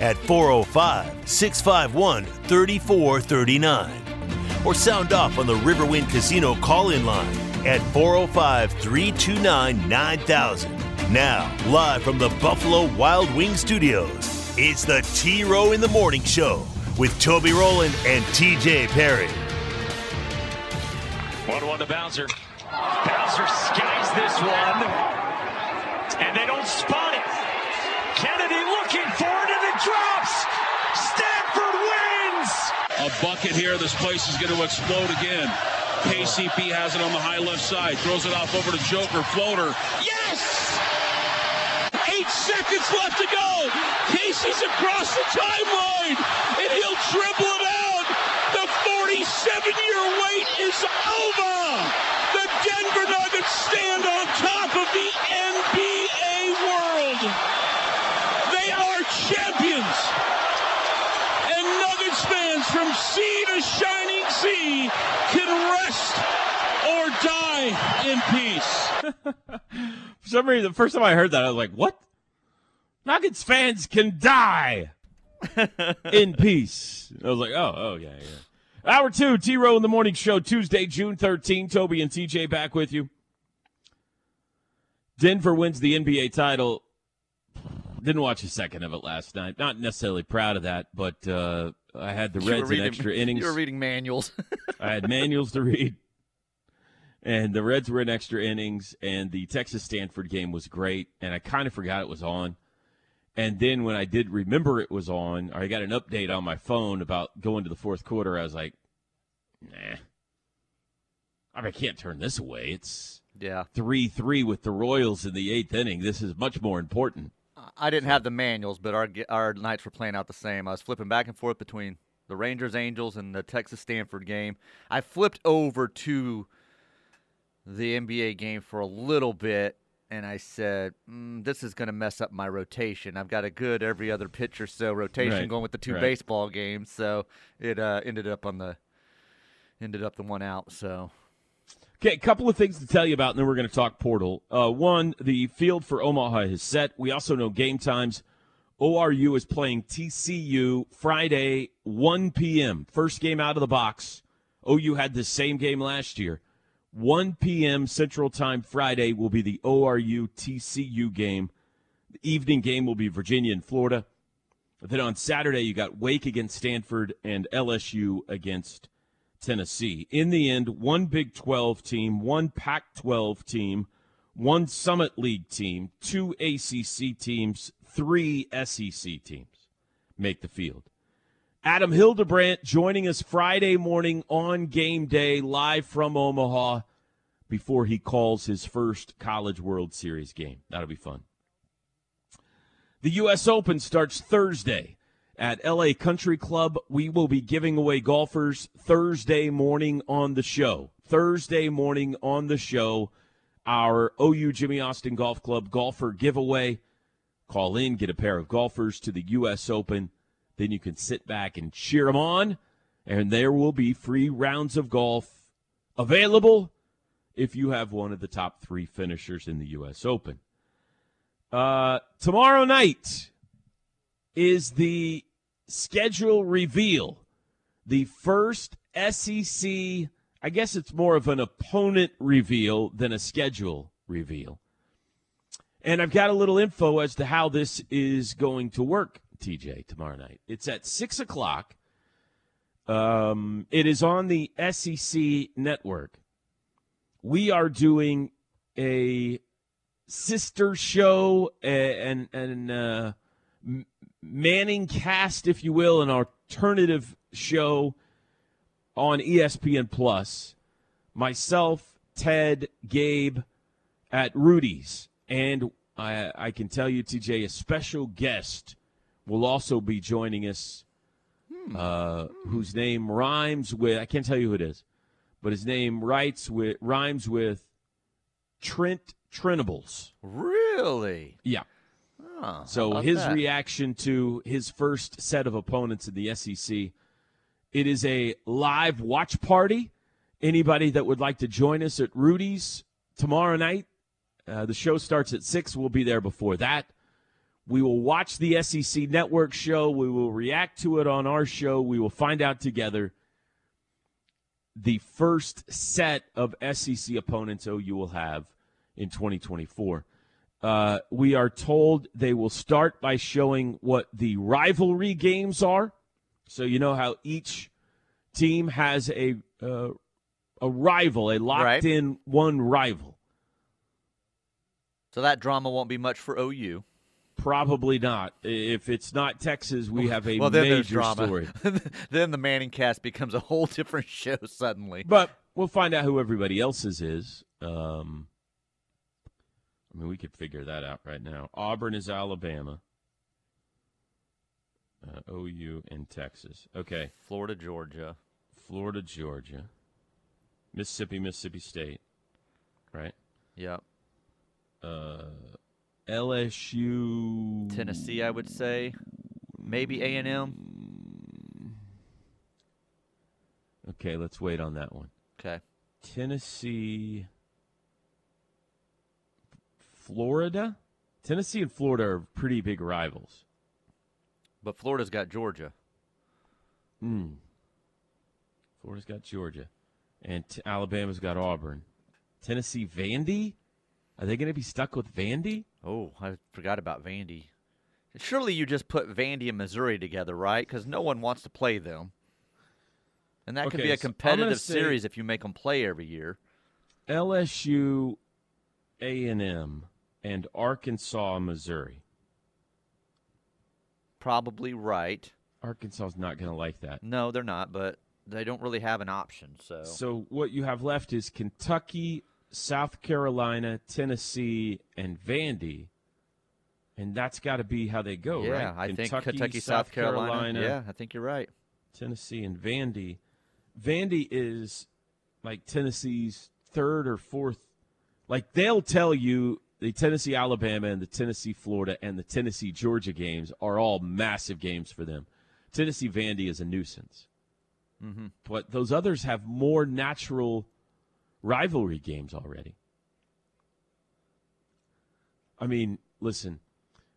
at 405 651 3439 or sound off on the Riverwind Casino call in line at 405 329 9000. Now, live from the Buffalo Wild Wing Studios, it's the T Row in the Morning Show with Toby Rowland and TJ Perry. 1 1 to Bowser. Bowser skies this one, and they don't spot drops. Stanford wins. A bucket here. This place is going to explode again. KCP has it on the high left side. Throws it off over to Joker. Floater. Yes! Eight seconds left to go. Casey's across the timeline, and he'll dribble it out. The 47-year wait some reason, the first time I heard that, I was like, what? Nuggets fans can die in peace. I was like, oh, oh, yeah, yeah. Hour two, T Row in the Morning Show, Tuesday, June 13. Toby and TJ back with you. Denver wins the NBA title. Didn't watch a second of it last night. Not necessarily proud of that, but uh, I had the Reds in reading- extra innings. You were reading manuals. I had manuals to read. And the Reds were in extra innings, and the Texas Stanford game was great. And I kind of forgot it was on. And then when I did remember it was on, or I got an update on my phone about going to the fourth quarter, I was like, nah. I, mean, I can't turn this away. It's yeah. 3 3 with the Royals in the eighth inning. This is much more important. I didn't have the manuals, but our our nights were playing out the same. I was flipping back and forth between the Rangers Angels and the Texas Stanford game. I flipped over to the NBA game for a little bit, and I said, mm, "This is going to mess up my rotation. I've got a good every other pitch or so rotation Right, going with the two right. baseball games." So it uh, ended up on the ended up the one out. So Okay, a couple of things to tell you about, and then we're going to talk portal. Uh, one, the field for Omaha is set. We also know game times. ORU is playing TCU Friday, 1 p.m. First game out of the box. OU had the same game last year. 1 p.m. Central Time Friday will be the ORU TCU game. The evening game will be Virginia and Florida. Then on Saturday, you got Wake against Stanford and LSU against Tennessee. In the end, one Big 12 team, one Pac 12 team, one Summit League team, two ACC teams, three SEC teams make the field. Adam Hildebrandt joining us Friday morning on game day live from Omaha before he calls his first College World Series game. That'll be fun. The U.S. Open starts Thursday at LA Country Club. We will be giving away golfers Thursday morning on the show. Thursday morning on the show, our OU Jimmy Austin Golf Club golfer giveaway. Call in, get a pair of golfers to the U.S. Open. Then you can sit back and cheer them on, and there will be free rounds of golf available if you have one of the top three finishers in the U.S. Open. Uh, tomorrow night is the schedule reveal. The first SEC, I guess it's more of an opponent reveal than a schedule reveal. And I've got a little info as to how this is going to work, TJ, tomorrow night. It's at 6 o'clock. Um, it is on the SEC network. We are doing a sister show and and uh, Manning cast, if you will, an alternative show on ESPN Plus. Myself, Ted, Gabe, at Rudy's, and I, I can tell you, TJ, a special guest will also be joining us uh, whose name rhymes with I can't tell you who it is, but his name writes with rhymes with Trent Trenables. Really? Yeah. Oh, So his that? reaction to his first set of opponents in the SEC, it is a live watch party. Anybody that would like to join us at Rudy's tomorrow night, uh, the show starts at six. We'll be there before that. We will watch the SEC Network show. We will react to it on our show. We will find out together the first set of SEC opponents OU will have in 2024. Uh, we are told they will start by showing what the rivalry games are. So you know how each team has a uh, a rival, a locked Right. in one rival. So that drama won't be much for OU. Probably not. If it's not Texas, we have a well, then major story. then the Manning cast becomes a whole different show suddenly. But we'll find out who everybody else's is. Um, I mean, we could figure that out right now. Auburn is Alabama. Uh, OU and Texas. Okay. Florida, Georgia. Florida, Georgia. Mississippi, Mississippi State. Right? Yep. Uh, LSU. Tennessee, I would say. Maybe A and M. Okay, let's wait on that one. Okay. Tennessee, Florida. Tennessee and Florida are pretty big rivals. But Florida's got Georgia. Hmm. Florida's got Georgia, and t- Alabama's got Auburn. Tennessee, Vandy. Are they going to be stuck with Vandy? Oh, I forgot about Vandy. Surely you just put Vandy and Missouri together, right? Because no one wants to play them. And that could be a so competitive say- series if you make them play every year. LSU, A and M, and Arkansas, Missouri. Probably right. Arkansas's not going to like that. No, they're not, but they don't really have an option. So, So what you have left is Kentucky, South Carolina, Tennessee, and Vandy, and that's got to be how they go, yeah, right? I think Kentucky, South Carolina. Yeah, I think you're right. Tennessee, and Vandy. Vandy is like Tennessee's third or fourth. Like they'll tell you the Tennessee Alabama and the Tennessee Florida and the Tennessee Georgia games are all massive games for them. Tennessee Vandy is a nuisance. Mm-hmm. But those others have more natural rivalry games already. I mean, listen,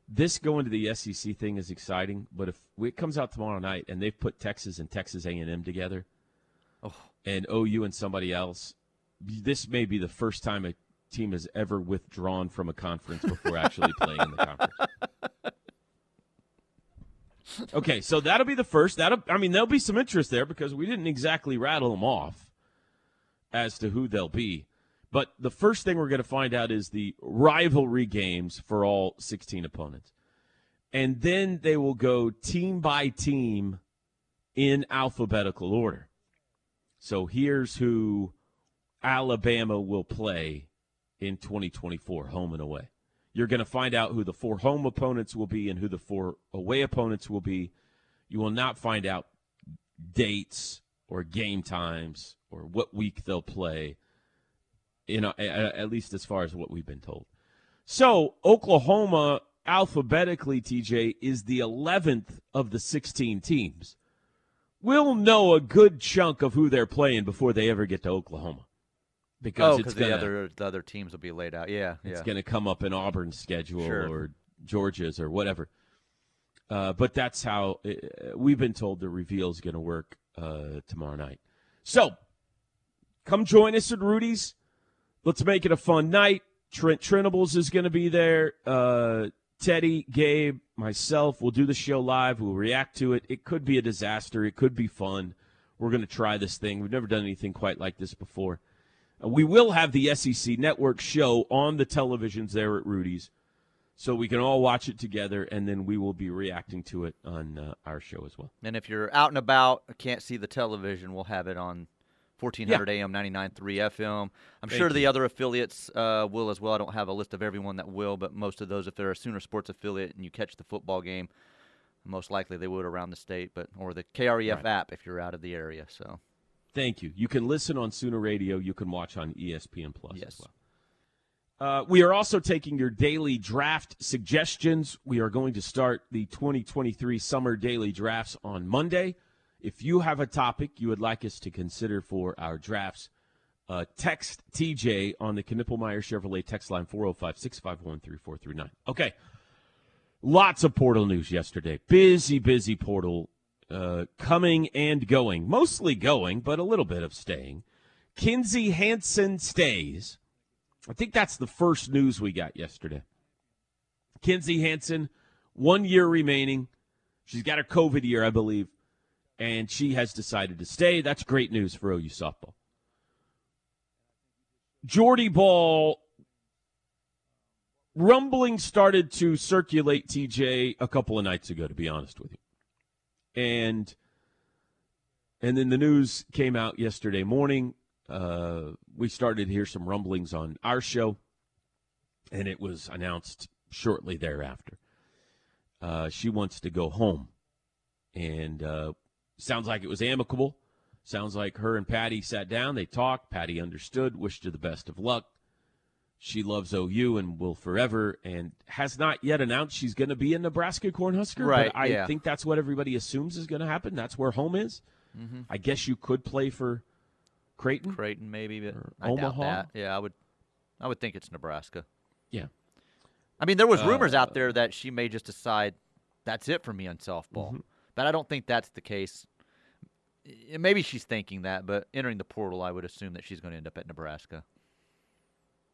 this going to the SEC thing is exciting, but if it comes out tomorrow night and they've put Texas and Texas A&M together, Oh. and OU and somebody else, this may be the first time a team has ever withdrawn from a conference before actually playing in the conference. Okay, so that'll be the first. That'll I mean there'll be some interest there because we didn't exactly rattle them off as to who they'll be. But the first thing we're going to find out is the rivalry games for all 16 opponents. And then they will go team by team in alphabetical order. So here's who Alabama will play in 2024, home and away. You're going to find out who the four home opponents will be and who the four away opponents will be. You will not find out dates or game times or what week they'll play, you know, at least as far as what we've been told. So, Oklahoma, alphabetically, TJ, is the 11th of the 16 teams. We'll know a good chunk of who they're playing before they ever get to Oklahoma. Because Oh, it's going the other the other teams will be laid out. Yeah, it's yeah. going to come up in Auburn's schedule Sure. or Georgia's or whatever. Uh, but that's how uh, we've been told the reveal is going to work uh, tomorrow night. So come join us at Rudy's. Let's make it a fun night. Trent Trenables is going to be there. Uh, Teddy, Gabe, myself will do the show live. We'll react to it. It could be a disaster. It could be fun. We're going to try this thing. We've never done anything quite like this before. Uh, we will have the SEC Network show on the televisions there at Rudy's, so we can all watch it together, and then we will be reacting to it on uh, our show as well. And if you're out and about, can't see the television, we'll have it on 1400 AM, 99.3 FM. I'm Thank sure the other affiliates uh, will as well. I don't have a list of everyone that will, but most of those, if they're a Sooner Sports affiliate and you catch the football game, Most likely they would around the state, but or the KREF Right. app if you're out of the area. So Thank you. You can listen on Sooner Radio. You can watch on ESPN Plus Yes. as well. Uh, we are also taking your daily draft suggestions. We are going to start the 2023 summer daily drafts on Monday. If you have a topic you would like us to consider for our drafts, uh, text TJ on the Knippelmeyer Chevrolet text line 405 651 3439. Okay. Lots of portal news yesterday. Busy, busy portal uh, coming and going. Mostly going, but a little bit of staying. Kinzie Hansen stays. I think that's the first news we got yesterday. Kinzie Hansen, one year remaining. She's got her COVID year, I believe, and she has decided to stay. That's great news for OU softball. Jordy Bahl rumbling started to circulate TJ a couple of nights ago, to be honest with you. And and then the news came out yesterday morning. Uh, we started to hear some rumblings on our show, and it was announced shortly thereafter. Uh, she wants to go home, and uh, sounds like it was amicable. Sounds like her and Patty sat down, they talked. Patty understood, wished her the best of luck. She loves OU and will forever, and has not yet announced she's going to be a Nebraska Cornhusker. Right, But I yeah. think that's what everybody assumes is going to happen. That's where home is. I guess you could play for Creighton. Creighton maybe, but I doubt Omaha? that. Yeah, I would. I would think it's Nebraska. Yeah. I mean, there was rumors Uh, out there that she may just decide that's it for me on softball, Mm-hmm. but I don't think that's the case. Maybe she's thinking that, but entering the portal, I would assume that she's going to end up at Nebraska.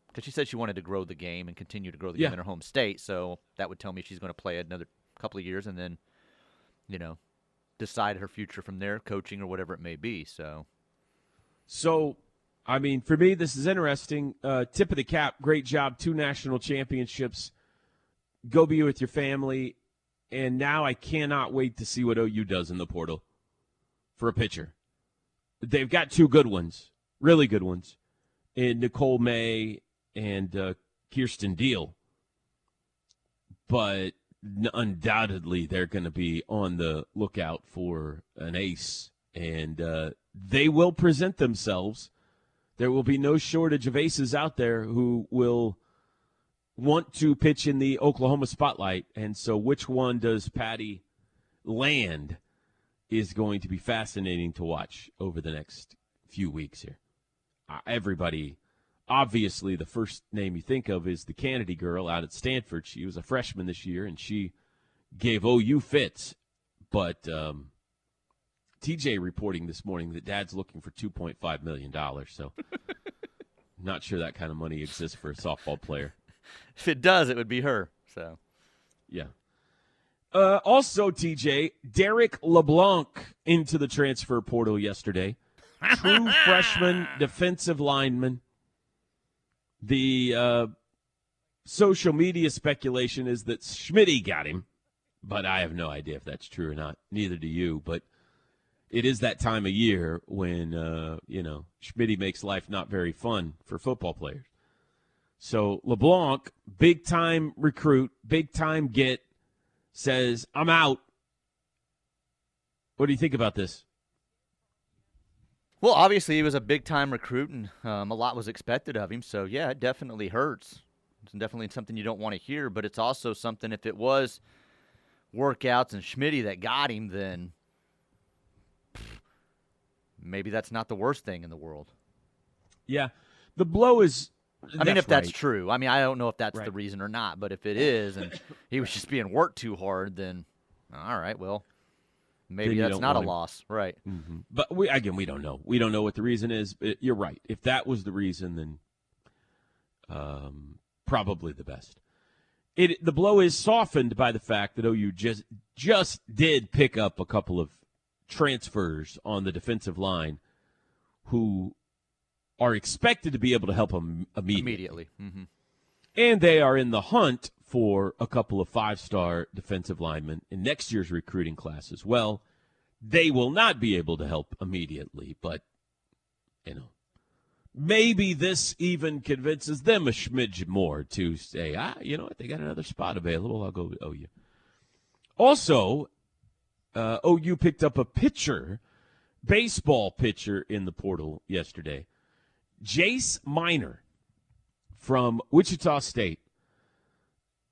Because she said she wanted to grow the game and continue to grow the Yeah. game in her home state, so that would tell me she's going to play another couple of years and then, you know, decide her future from there, coaching or whatever it may be. So So, I mean, for me, this is interesting. Uh, tip of the cap. Great job. Two national championships. Go be with your family. And now I cannot wait to see what OU does in the portal for a pitcher. They've got two good ones, really good ones, in Nicole May and uh, Kierston Deal. But undoubtedly, they're going to be on the lookout for an ace, and uh, they will present themselves. There will be no shortage of aces out there who will want to pitch in the Oklahoma spotlight. And so, which one does Patty land is going to be fascinating to watch over the next few weeks here. Uh, everybody, obviously, the first name you think of is the Canady girl out at Stanford. She was a freshman this year, and she gave OU fits. But um, TJ reporting this morning that Dad's looking for two point five million dollars. So, not sure that kind of money exists for a softball player. if it does, it would be her. So Yeah. Uh, also, TJ, Derrick LeBlanc into the transfer portal yesterday. True freshman defensive lineman. The uh, social media speculation is that Schmitty got him, but I have no idea if that's true or not. Neither do you. But it is that time of year when uh, you know Schmitty makes life not very fun for football players. So LeBlanc, big time recruit, big time get, says, I'm out. What do you think about this? Well, obviously he was a big time recruit, and um, a lot was expected of him. So yeah, it definitely hurts. It's definitely something you don't want to hear, but it's also something if it was workouts and Schmitty that got him, then maybe that's not the worst thing in the world. Yeah. The blow is. I mean, if that's right. true, I mean, I don't know if that's the reason or not, but if it is, and he was just being worked too hard, then all right, well, maybe that's don't a him. loss, right? But we again, we don't know. We don't know what the reason is. But you're right. If that was the reason, then um, probably the best. It the blow is softened by the fact that OU just just did pick up a couple of transfers on the defensive line, who are expected to be able to help them immediately. Immediately. hmm And they are in the hunt for a couple of five star defensive linemen in next year's recruiting class as well. They will not be able to help immediately, but, you know, maybe this even convinces them a smidge more to say, ah, you know what, they got another spot available. I'll go with OU. Also, uh, OU picked up a pitcher, baseball pitcher in the portal yesterday. Jace Miner from Wichita State.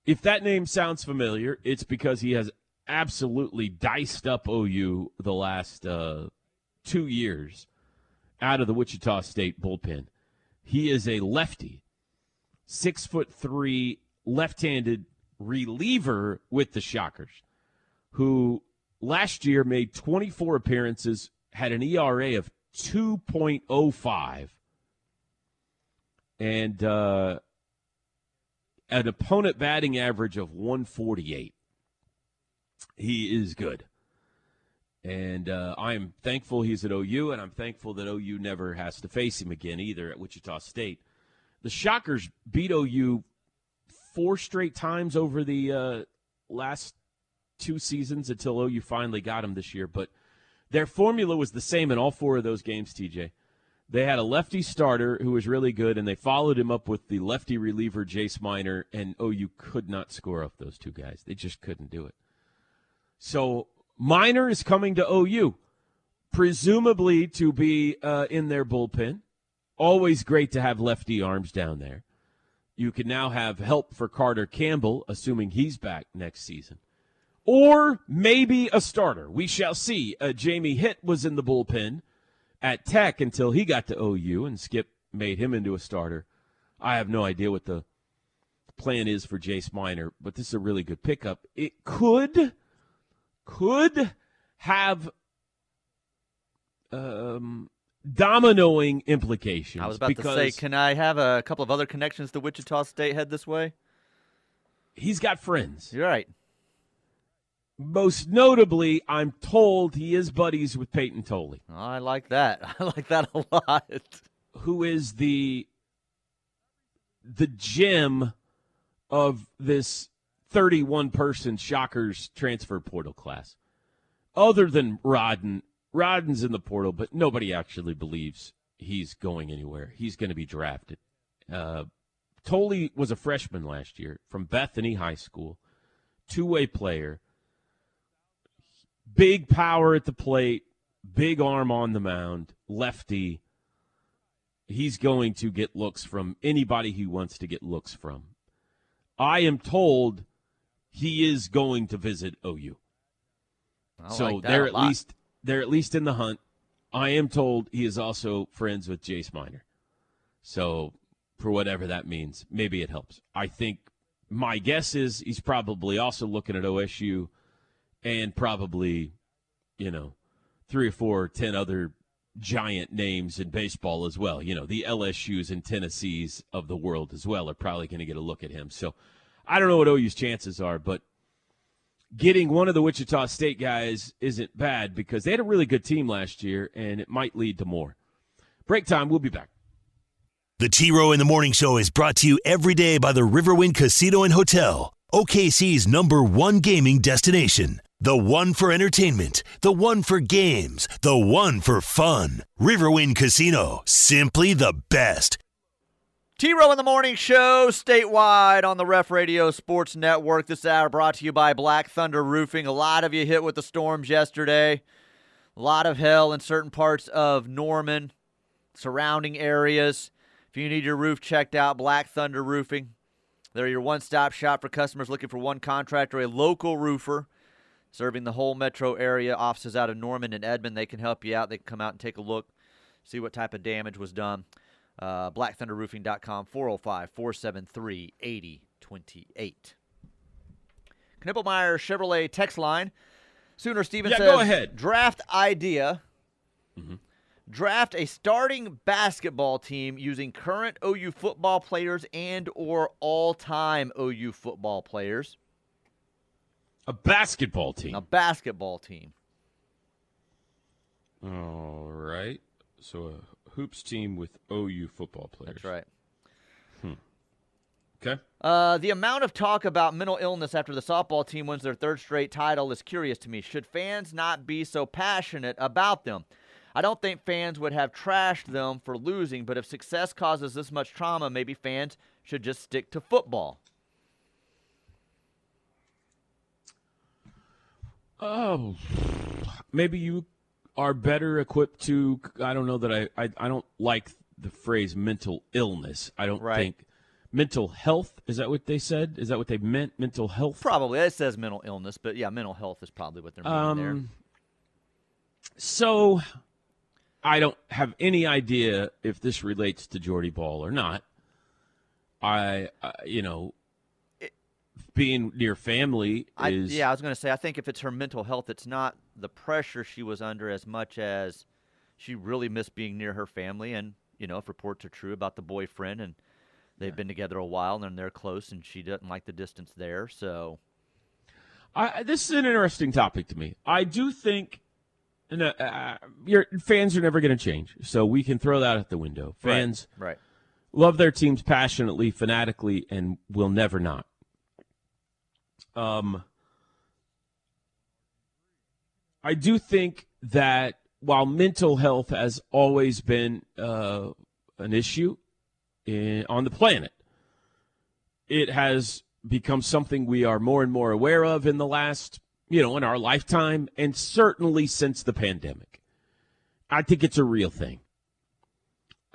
If that name sounds familiar, it's because he has absolutely diced up OU the last uh, two years out of the Wichita State bullpen. He is a lefty, six foot three, left handed reliever with the Shockers, who last year made 24 appearances, had an ERA of 2.05, and uh, an opponent batting average of 148. He is good. And uh, I am thankful he's at OU, and I'm thankful that OU never has to face him again either at Wichita State. The Shockers beat OU four straight times over the uh, last two seasons until OU finally got him this year. But their formula was the same in all four of those games, TJ. They had a lefty starter who was really good, and they followed him up with the lefty reliever, Jace Miner, and OU could not score off those two guys. They just couldn't do it. So Miner is coming to OU, presumably to be uh, in their bullpen. Always great to have lefty arms down there. You can now have help for Carter Campbell, assuming he's back next season. Or maybe a starter. We shall see. Uh, Jamie Hitt was in the bullpen at Tech until he got to OU, and Skip made him into a starter. I have no idea what the plan is for Jace Miner, but this is a really good pickup. It could could have um, dominoing implications. I was about to say, can I have a couple of other connections to Wichita State head this way? He's got friends. You're right. Most notably, I'm told he is buddies with Payton Tolle. I like that. I like that a lot. Who is the the gem of this 31 person Shockers transfer portal class. Other than Rodden, Rodden's in the portal, but nobody actually believes he's going anywhere. He's going to be drafted. Uh, Tolle was a freshman last year from Bethany High School, two way player, big power at the plate, big arm on the mound, lefty. He's going to get looks from anybody he wants to get looks from. I am told he is going to visit OU. I so like they're at lot. least they're at least in the hunt. I am told he is also friends with Jace Miner. So for whatever that means, maybe it helps. I think my guess is he's probably also looking at OSU and probably, you know, three or four, or ten other giant names in baseball as well. You know, the LSU's and Tennessees of the world as well are probably going to get a look at him. So I don't know what OU's chances are, but getting one of the Wichita State guys isn't bad because they had a really good team last year, and it might lead to more. Break time. We'll be back. The T Row in the Morning Show is brought to you every day by the Riverwind Casino and Hotel, OKC's number one gaming destination. The one for entertainment, the one for games, the one for fun. Riverwind Casino, simply the best. T Row in the Morning Show, statewide on the Ref Radio Sports Network. This hour brought to you by Black Thunder Roofing. A lot of you hit with the storms yesterday. A lot of hell in certain parts of Norman, surrounding areas. If you need your roof checked out, Black Thunder Roofing. They're your one stop shop for customers looking for one contractor, a local roofer serving the whole metro area. Offices out of Norman and Edmond. They can help you out. They can come out and take a look, see what type of damage was done. Uh, BlackThunderRoofing.com, 405 473 8028. Knippelmeyer Chevrolet text line. Sooner Steven Yeah, says, go ahead. Draft idea. Draft a starting basketball team using current OU football players and or all-time OU football players. A basketball team. A basketball team. All right. So a hoops team with OU football players. That's right. Okay. Uh, the amount of talk about mental illness after the softball team wins their third straight title is curious to me. Should fans not be so passionate about them? I don't think fans would have trashed them for losing, but if success causes this much trauma, maybe fans should just stick to football. Oh, maybe you are better equipped to. I don't know that I. I, I don't like the phrase mental illness. I don't Right. think mental health. Is that what they said? Is that what they meant? Mental health. Probably it says mental illness, but yeah, mental health is probably what they're meaning there. Um, so I don't have any idea if this relates to Jordy Bahl or not. I, uh, you know, being near family I, is yeah, I was going to say, I think if it's her mental health, it's not the pressure she was under as much as she really missed being near her family. And, you know, if reports are true about the boyfriend and they've been together a while and they're close and she doesn't like the distance there. So, I, this is an interesting topic to me. I do think and, uh, uh, your fans are never going to change, so we can throw that out the window. Fans right. love their teams passionately, fanatically, and will never not. Um, I do think that while mental health has always been uh, an issue in, on the planet, it has become something we are more and more aware of in the last, you know, in our lifetime, and certainly since the pandemic. I think it's a real thing,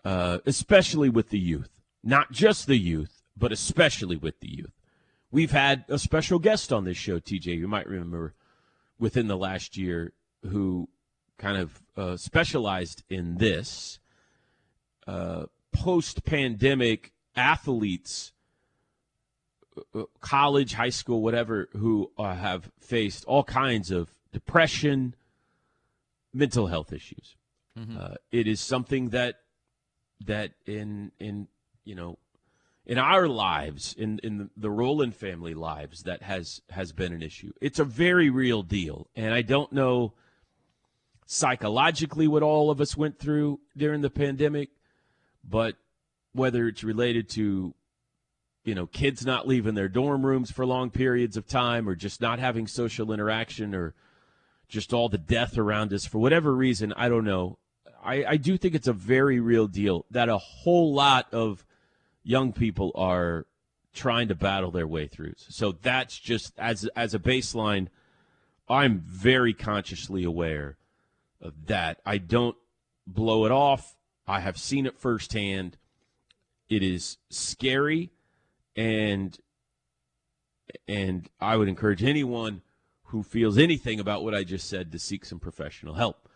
uh, especially with the youth. Not just the youth, but especially with the youth. We've had a special guest on this show, TJ. You might remember within the last year who kind of uh, specialized in this uh, post pandemic athletes, uh, college, high school, whatever, who uh, have faced all kinds of depression, mental health issues. Uh, it is something that that in in you know in our lives, in in the, Rowland family lives, that has has been an issue. It's a very real deal, and I don't know psychologically what all of us went through during the pandemic, but whether it's related to you know kids not leaving their dorm rooms for long periods of time, or just not having social interaction, or just all the death around us for whatever reason, I don't know. I, I do think it's a very real deal that a whole lot of young people are trying to battle their way through. So that's just as as a baseline, I'm very consciously aware of that. I don't blow it off. I have seen it firsthand. It is scary and and I would encourage anyone who feels anything about what I just said to seek some professional help.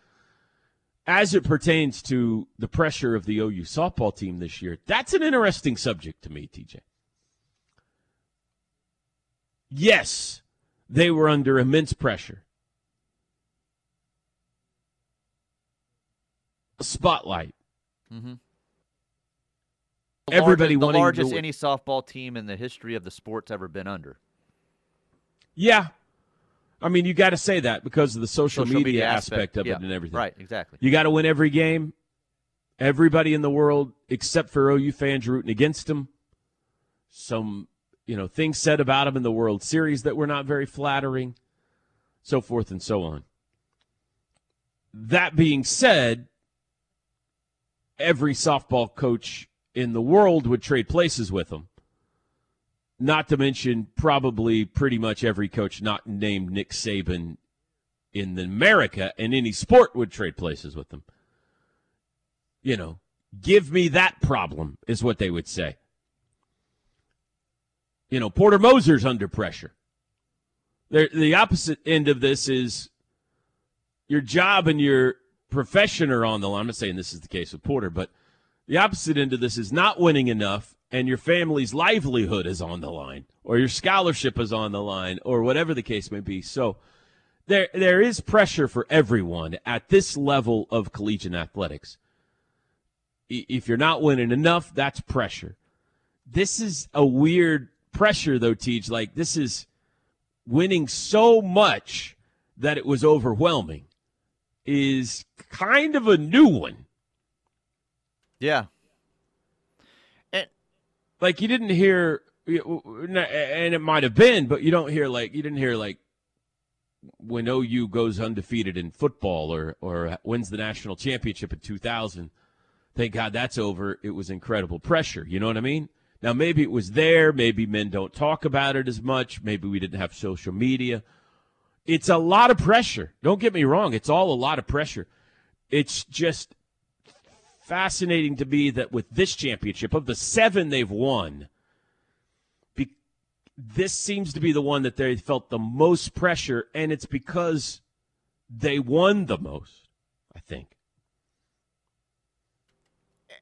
As it pertains to the pressure of the OU softball team this year, that's an interesting subject to me, TJ. Yes, they were under immense pressure. A spotlight. Mm-hmm. Everybody the wanting largest win. any softball team in the history of the sport's ever been under. Yeah. I mean, you got to say that because of the social, Social media, media aspect, of yeah, it and everything. Right, exactly. You got to win every game. Everybody in the world, except for OU fans, rooting against them. Some, you know, things said about him in the World Series that were not very flattering, so forth and so on. That being said, every softball coach in the world would trade places with them. Not to mention, probably pretty much every coach not named Nick Saban in America in any sport would trade places with them. You know, give me that problem, is what they would say. You know, Porter Moser's under pressure. They're, the opposite end of this is your job and your profession are on the line. I'm not saying this is the case with Porter, but the opposite end of this is not winning enough and your family's livelihood is on the line or your scholarship is on the line or whatever the case may be. So there there is pressure for everyone at this level of collegiate athletics. If you're not winning enough, that's pressure. This is a weird pressure though, Teach. Like this is winning so much that it was overwhelming is kind of a new one. Yeah. Like you didn't hear and it might have been but you don't hear like you didn't hear like when OU goes undefeated in football or or wins the national championship in 2000 thank god that's over. It was incredible pressure. You know what i mean? Now maybe it was there. Maybe men don't talk about it as much. Maybe we didn't have social media. It's a lot of pressure. Don't get me wrong, it's all a lot of pressure. It's just fascinating to me that with this championship, of the seven they've won, be, this seems to be the one that they felt the most pressure, and it's because they won the most, I think.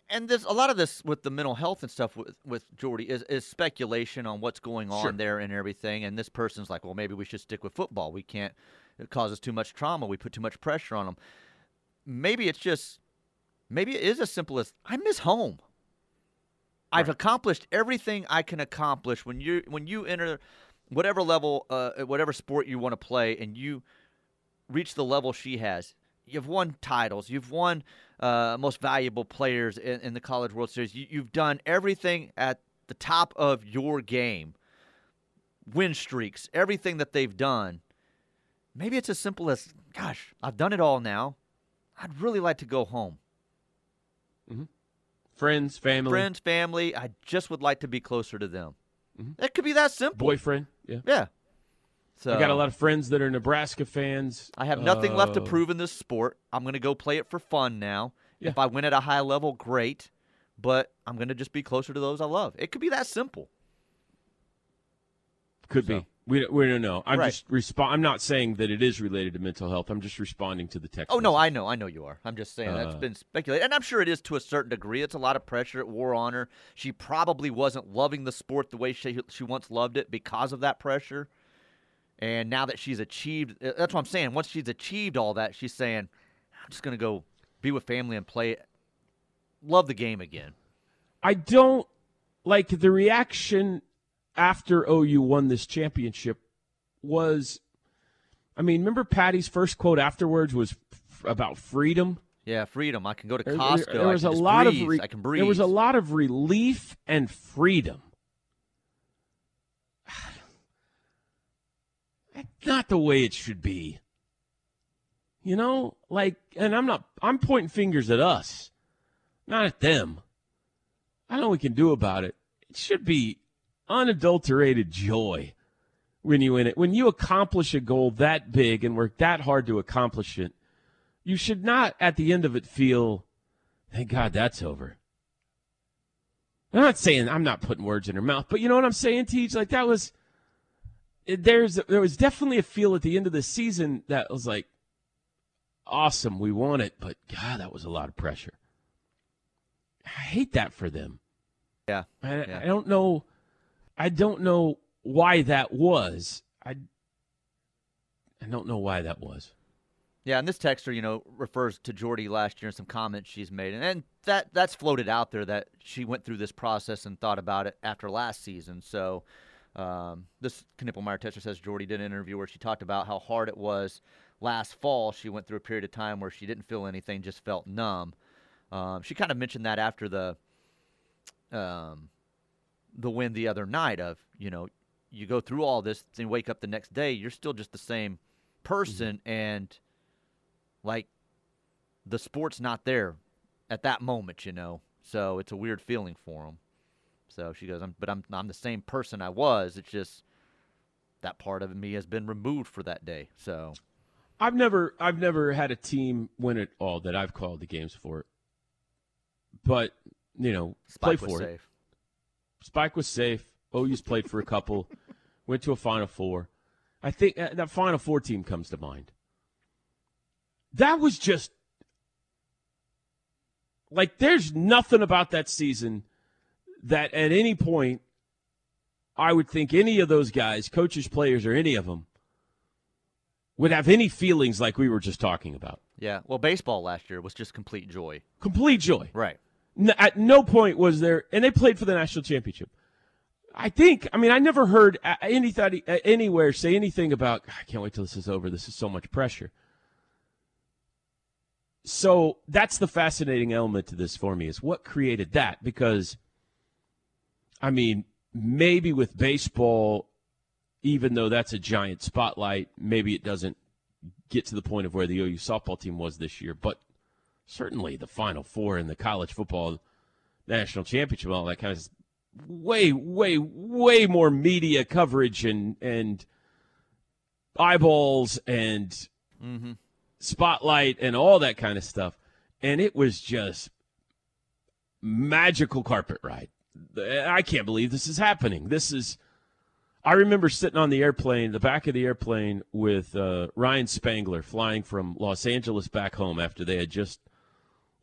And there's a lot of this with the mental health and stuff with with Jordy is, is speculation on what's going on Sure. there and everything. And this person's like, well, maybe we should stick with football. We can't. It causes too much trauma. We put too much pressure on them. Maybe it's just, maybe it is as simple as I miss home. I've accomplished everything I can accomplish when you when you enter whatever level, uh, whatever sport you want to play, and you reach the level she has. You've won titles. You've won uh, most valuable players in, in the College World Series. You, you've done everything at the top of your game. Win streaks, everything that they've done. Maybe it's as simple as, gosh, I've done it all now. I'd really like to go home. Friends, family, Friends, family, I just would like to be closer to them. It could be that simple. boyfriend. Yeah. Yeah. So I got a lot of friends that are Nebraska fans. I have nothing left to Uh, prove in this sport. I'm going to go play it for fun now. Yeah. If I win at a high level, great. But I'm going to just be closer to those I love. It could be that simple. Could So- be. We don't, we don't know. I'm Right. just respond. I'm not saying that it is related to mental health. I'm just responding to the text. Oh no. I know, I know you are. I'm just saying that's been speculated, and I'm sure it is to a certain degree. It's a lot of pressure. It wore on her. She probably wasn't loving the sport the way she she once loved it because of that pressure. And now that she's achieved, uh, that's what I'm saying. Once she's achieved all that, she's saying, "I'm just gonna go be with family and play, love the game again." I don't like the reaction after OU won this championship was. I mean, remember Patty's first quote afterwards was f- about freedom. Yeah, freedom. I can go to There- Costco. There, I was a lot breathe. of re- I can breathe. there was a lot of relief and freedom. That's not the way it should be. You know, like, and I'm not. I'm pointing fingers at us, not at them. I know what we can do about it. It should be unadulterated joy when you win it. When you accomplish a goal that big and work that hard to accomplish it, you should not at the end of it feel, thank God that's over. I'm not saying I'm not putting words in her mouth, but you know what I'm saying, Teach? Like that was there's there was definitely a feel at the end of the season that was like awesome, we won it, but God, that was a lot of pressure. I hate that for them. Yeah. I, Yeah. I don't know. I don't know why that was. I I don't know why that was. Yeah, and this texter, you know, refers to Jordy last year and some comments she's made, and, and that that's floated out there that she went through this process and thought about it after last season. So, um, this Knippelmeyer texter says Jordy did an interview where she talked about how hard it was last fall. She went through a period of time where she didn't feel anything, just felt numb. Um, she kind of mentioned that after the um, the win the other night. Of you know, you go through all this and wake up the next day, you're still just the same person, mm-hmm. and like the sport's not there at that moment, you know. So it's a weird feeling for him. So she goes, I'm, but I'm I'm the same person I was. It's just that part of me has been removed for that day. So I've never I've never had a team win it all that I've called the games for. But, you know, Spike play for it. safe. Spike was safe. OU's played for a couple, went to a Final Four. I think that Final Four team comes to mind. That was just like there's nothing about that season that at any point I would think any of those guys, coaches, players, or any of them, would have any feelings like we were just talking about. Yeah. Well, baseball last year was just complete joy. Complete joy. Right. At no point was there, and they played for the national championship. I think. I mean, I never heard anybody anywhere say anything about. I can't wait till this is over. This is so much pressure. So that's the fascinating element to this for me is what created that because, I mean, maybe with baseball, even though that's a giant spotlight, maybe it doesn't get to the point of where the OU softball team was this year, but certainly the Final Four in the college football national championship, all that kind of way, way, way more media coverage and and eyeballs and Mm-hmm. spotlight and all that kind of stuff. And it was just magical carpet ride. I can't believe this is happening. This is. I remember sitting on the airplane, the back of the airplane, with uh, Ryan Spangler flying from Los Angeles back home after they had just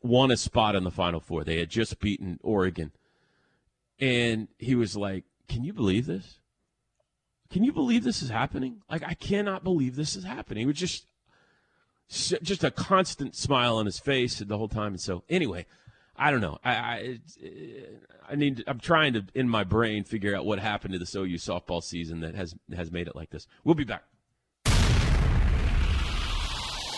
won a spot in the Final Four. They had just beaten Oregon. And he was like, Can you believe this? Can you believe this is happening? Like, I cannot believe this is happening. He was just just a constant smile on his face the whole time. And so, anyway, I don't know. I I, uh, I need. I'm trying to in my brain figure out what happened to this OU softball season that has has made it like this. We'll be back.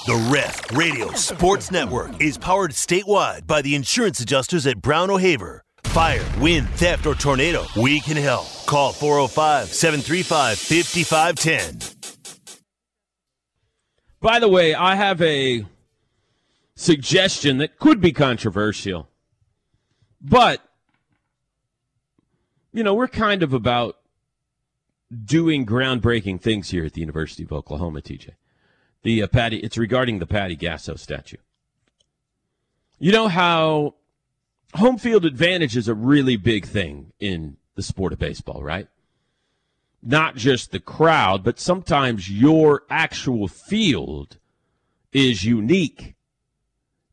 The Ref Radio Sports Network is powered statewide by the insurance adjusters at Brown O'Haver. Fire, wind, theft, or tornado, we can help. Call 405 735 5510. By the way, I have a suggestion that could be controversial. But, you know, we're kind of about doing groundbreaking things here at the University of Oklahoma, TJ. The uh, Patty, it's regarding the Patty Gasso statue. You know how home field advantage is a really big thing in the sport of baseball, right? Not just the crowd, but sometimes your actual field is unique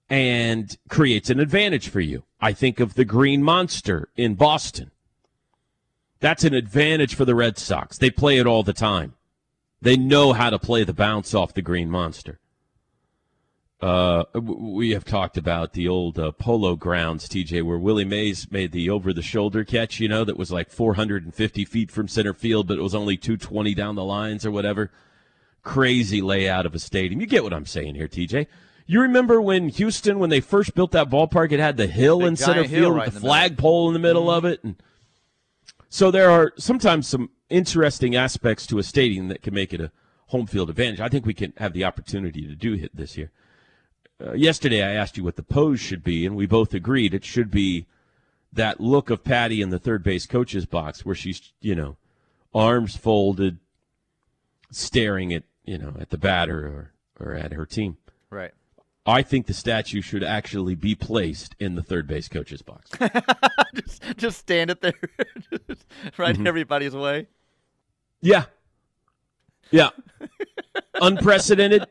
and creates an advantage for you. I think of the Green Monster in Boston. That's an advantage for the Red Sox. They play it all the time. They know how to play the bounce off the Green Monster. Uh, we have talked about the old uh, polo grounds, TJ, where Willie Mays made the over the shoulder catch, you know, that was like 450 feet from center field, but it was only 220 down the lines or whatever. Crazy layout of a stadium. You get what I'm saying here, TJ. You remember when Houston, when they first built that ballpark, it had the hill Big in center field right with the the flagpole in the middle of it. And so there are sometimes some interesting aspects to a stadium that can make it a home field advantage. I think we can have the opportunity to do it this year. Uh, yesterday, I asked you what the pose should be, and we both agreed it should be that look of Patty in the third base coach's box, where she's you know arms folded, staring at you know at the batter or or at her team. Right. I think the statue should actually be placed in the third base coach's box. just, just stand it there, right Mm-hmm. in everybody's way. Yeah. Yeah. Unprecedented.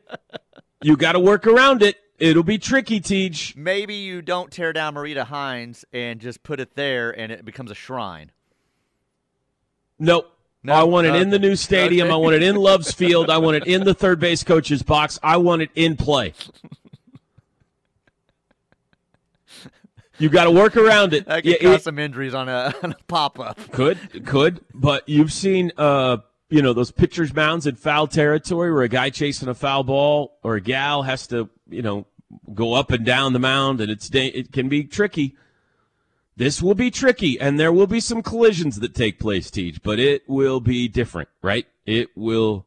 You got to work around it. It'll be tricky, Teej. Maybe you don't tear down Marita Hines and just put it there, and it becomes a shrine. Nope. No? I want it in the new stadium. Okay. I want it in Love's Field. I want it in the third base coach's box. I want it in play. You got to work around it. That Yeah, could cause it- some injuries on a, on a pop up. Could, could, but you've seen, uh, you know, those pitchers' mounds in foul territory where a guy chasing a foul ball or a gal has to, you know, go up and down the mound, and it's it can be tricky. This will be tricky, and there will be some collisions that take place, Teej, but it will be different, right? It will,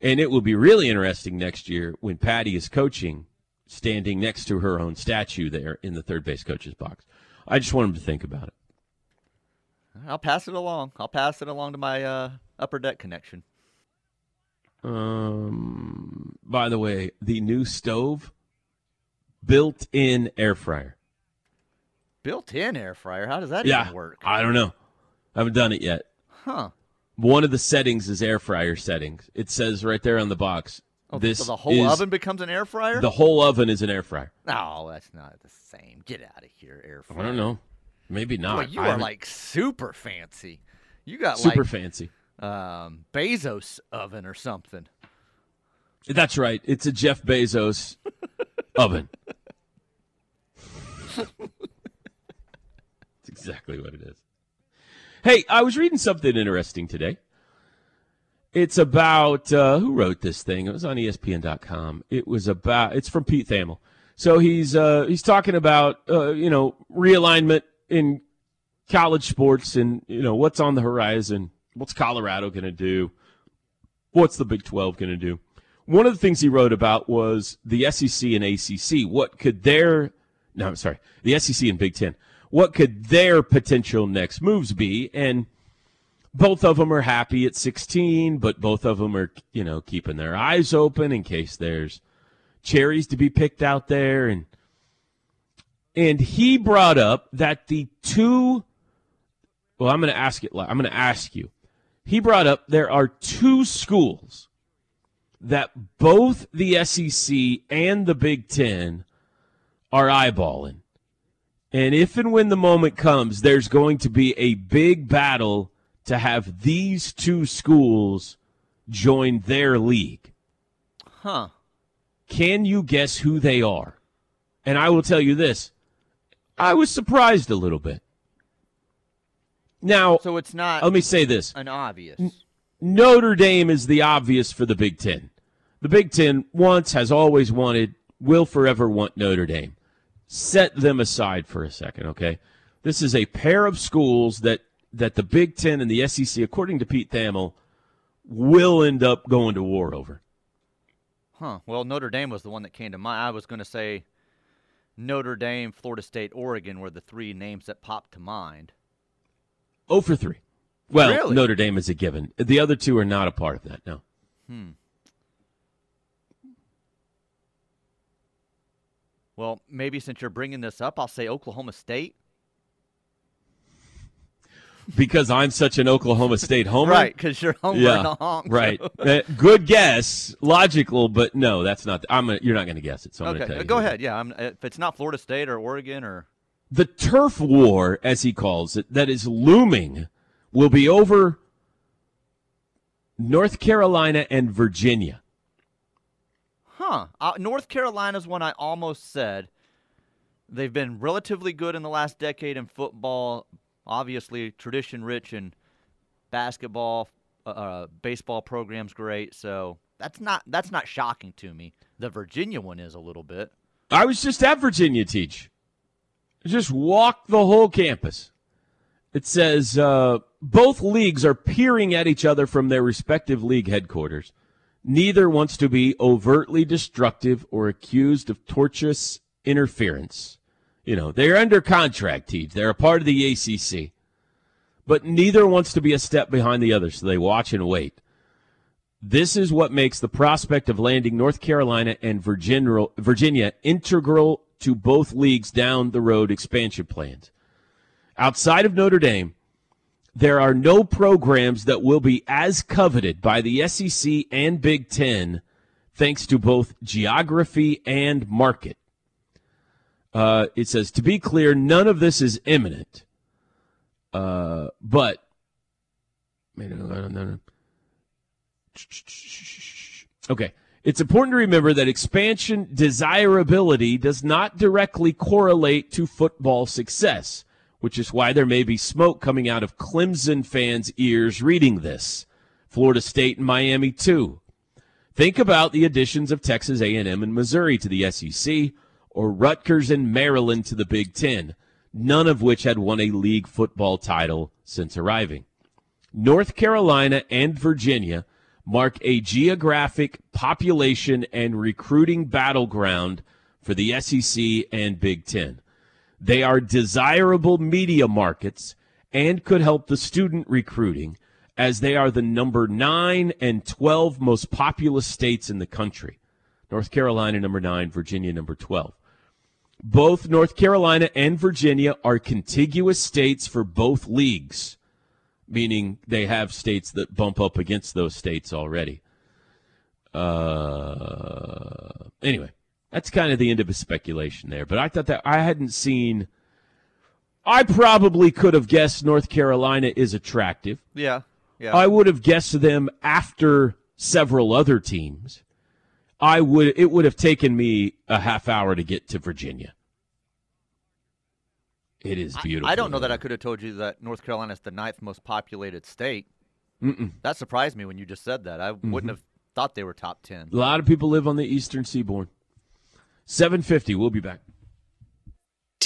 and it will be really interesting next year when Patty is coaching, standing next to her own statue there in the third base coach's box. I just want him to think about it. I'll pass it along. I'll pass it along to my uh, upper deck connection. Um, by the way, the new stove, built-in air fryer. Built-in air fryer. How does that Yeah, even work? I don't know. I haven't done it yet. Huh. One of the settings is air fryer settings. It says right there on the box. Oh, this so the whole is- oven becomes an air fryer? The whole oven is an air fryer. No, that's not the same. Get out of here, air fryer. I don't know. Maybe not. You I are haven't- like super fancy. You got super like fancy. um, Bezos oven or something. That's right. It's a Jeff Bezos oven. That's exactly what it is. Hey, I was reading something interesting today. It's about uh, who wrote this thing. It was on ESPN.com. It was about. It's from Pete Thamel. So he's uh, he's talking about uh, you know realignment in college sports and you know what's on the horizon. What's Colorado going to do? What's the Big Twelve going to do? One of the things he wrote about was the SEC and ACC. What could their no, I'm sorry, the SEC and Big Ten. What could their potential next moves be? And both of them are happy at 16, but both of them are, you know, keeping their eyes open in case there's cherries to be picked out there and and he brought up that the two well, I'm going to ask it I'm going to ask you. He brought up there are two schools that both the SEC and the Big 10 are eyeballing. And if and when the moment comes, there's going to be a big battle to have these two schools join their league. Huh. Can you guess who they are? And I will tell you this I was surprised a little bit. Now, So it's not let me say this an obvious. Notre Dame is the obvious for the Big Ten. The Big Ten once has always wanted, will forever want Notre Dame. Set them aside for a second, okay? This is a pair of schools that that the Big Ten and the SEC, according to Pete Thamel, will end up going to war over. Huh. Well, Notre Dame was the one that came to mind. I was going to say Notre Dame, Florida State, Oregon were the three names that popped to mind. Oh for three. Well, Really? Notre Dame is a given. The other two are not a part of that. No. Hmm. Well, maybe since you're bringing this up, I'll say Oklahoma State. Because I'm such an Oklahoma State homer. Right, because you're home Yeah, the honk. right. Uh, good guess, logical, but no, that's not. I'm. A, you're not going to guess it. So I'm going to Okay, tell you. go who it is. ahead. Yeah, I'm, if it's not Florida State or Oregon or The turf war, as he calls it, that is looming, will be over North Carolina and Virginia. Huh. Uh, North Carolina's one I almost said. They've been relatively good in the last decade in football. Obviously, tradition rich in basketball. Uh, uh, baseball program's great, so that's not that's not shocking to me. The Virginia one is a little bit. I was just at Virginia Teej. Just walk the whole campus. It says uh, both leagues are peering at each other from their respective league headquarters. Neither wants to be overtly destructive or accused of tortious interference. You know, they're under contract, Teej. They're a part of the ACC. But neither wants to be a step behind the other, so they watch and wait. This is what makes the prospect of landing North Carolina and Virginia, Virginia integral to both leagues down the road expansion plans. Outside of Notre Dame, there are no programs that will be as coveted by the SEC and Big Ten thanks to both geography and market. Uh, it says, to be clear, none of this is imminent. Uh, but, okay. It's important to remember that expansion desirability does not directly correlate to football success, which is why there may be smoke coming out of Clemson fans' ears reading this. Florida State and Miami too. Think about the additions of Texas A&M and Missouri to the SEC or Rutgers and Maryland to the Big 10, none of which had won a league football title since arriving. North Carolina and Virginia mark a geographic, population, and recruiting battleground for the SEC and Big Ten. They are desirable media markets and could help the student recruiting as they are the number 9 and 12 most populous states in the country. North Carolina number 9, Virginia number 12. Both North Carolina and Virginia are contiguous states for both leagues meaning they have states that bump up against those states already. Uh, anyway, that's kind of the end of his speculation there. But I thought that I hadn't seen. I probably could have guessed North Carolina is attractive. Yeah. Yeah. I would have guessed them after several other teams. I would. It would have taken me a half hour to get to Virginia. It is beautiful. I don't know that I could have told you that North Carolina is the ninth most populated state. Mm-mm. That surprised me when you just said that. I Mm-hmm. wouldn't have thought they were top ten. A lot of people live on the eastern seaboard. 750. We'll be back.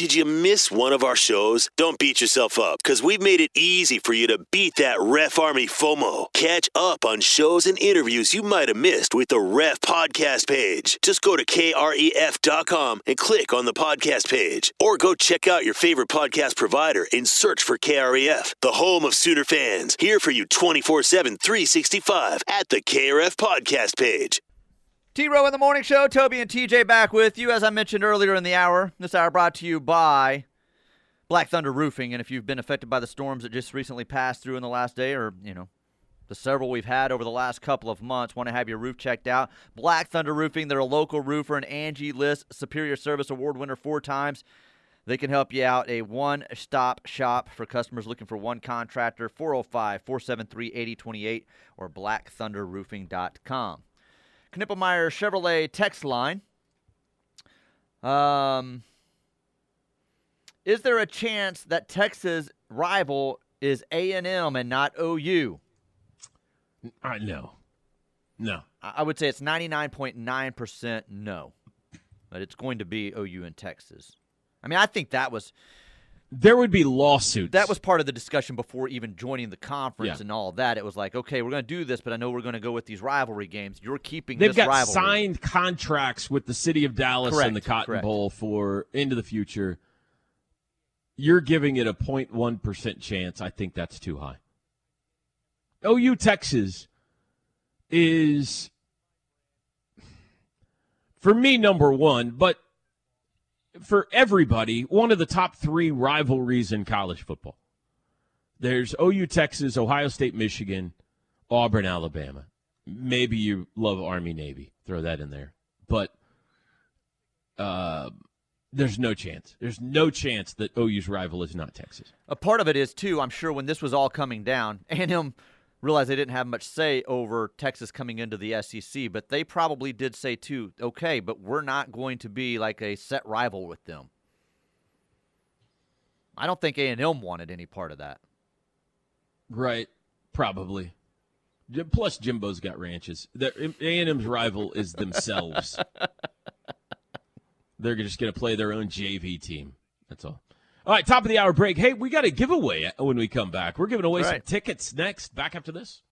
Did you miss one of our shows? Don't beat yourself up because we've made it easy for you to beat that Ref Army FOMO. Catch up on shows and interviews you might have missed with the Ref podcast page. Just go to kref.com and click on the podcast page, or go check out your favorite podcast provider and search for KREF, the home of Sooner fans. Here for you 24 7, 365 at the KRF podcast page. T Row in the Morning Show. Toby and TJ back with you. As I mentioned earlier in the hour, this hour brought to you by Black Thunder Roofing. And if you've been affected by the storms that just recently passed through in the last day, or, you know, the several we've had over the last couple of months, want to have your roof checked out, Black Thunder Roofing, they're a local roofer and Angie List Superior Service Award winner four times. They can help you out. A one stop shop for customers looking for one contractor, 405 473 8028 or blackthunderroofing.com. Knippelmeyer Chevrolet text line. Um, is there a chance that Texas rival is A&M and not OU? Uh, no. No. I I would say it's 99.9% no. But it's going to be OU and Texas. I mean, I think that was There would be lawsuits. that was part of the discussion before even joining the conference Yeah. and all that. It was like, okay, we're going to do this, but I know we're going to go with these rivalry games. You're keeping They've this got rivalry. signed contracts with the city of Dallas and the Cotton correct. Bowl for into the future. You're giving it a 0.1% chance. I think that's too high. OU Texas is, for me, number one, but for everybody, one of the top three rivalries in college football. There's OU Texas, Ohio State, Michigan, Auburn, Alabama. Maybe you love Army Navy. Throw that in there. But uh, there's no chance. There's no chance that OU's rival is not Texas. A part of it is too. I'm sure when this was all coming down, A&M realized they didn't have much say over Texas coming into the SEC, but they probably did say too. Okay, but we're not going to be like a set rival with them. I don't think A&M wanted any part of that. Right. Probably. Plus, Jimbo's got ranches. The- A&M's rival is themselves. They're just going to play their own JV team. That's all. All right, top of the hour break. Hey, we got a giveaway when we come back. We're giving away some tickets next. Back after this.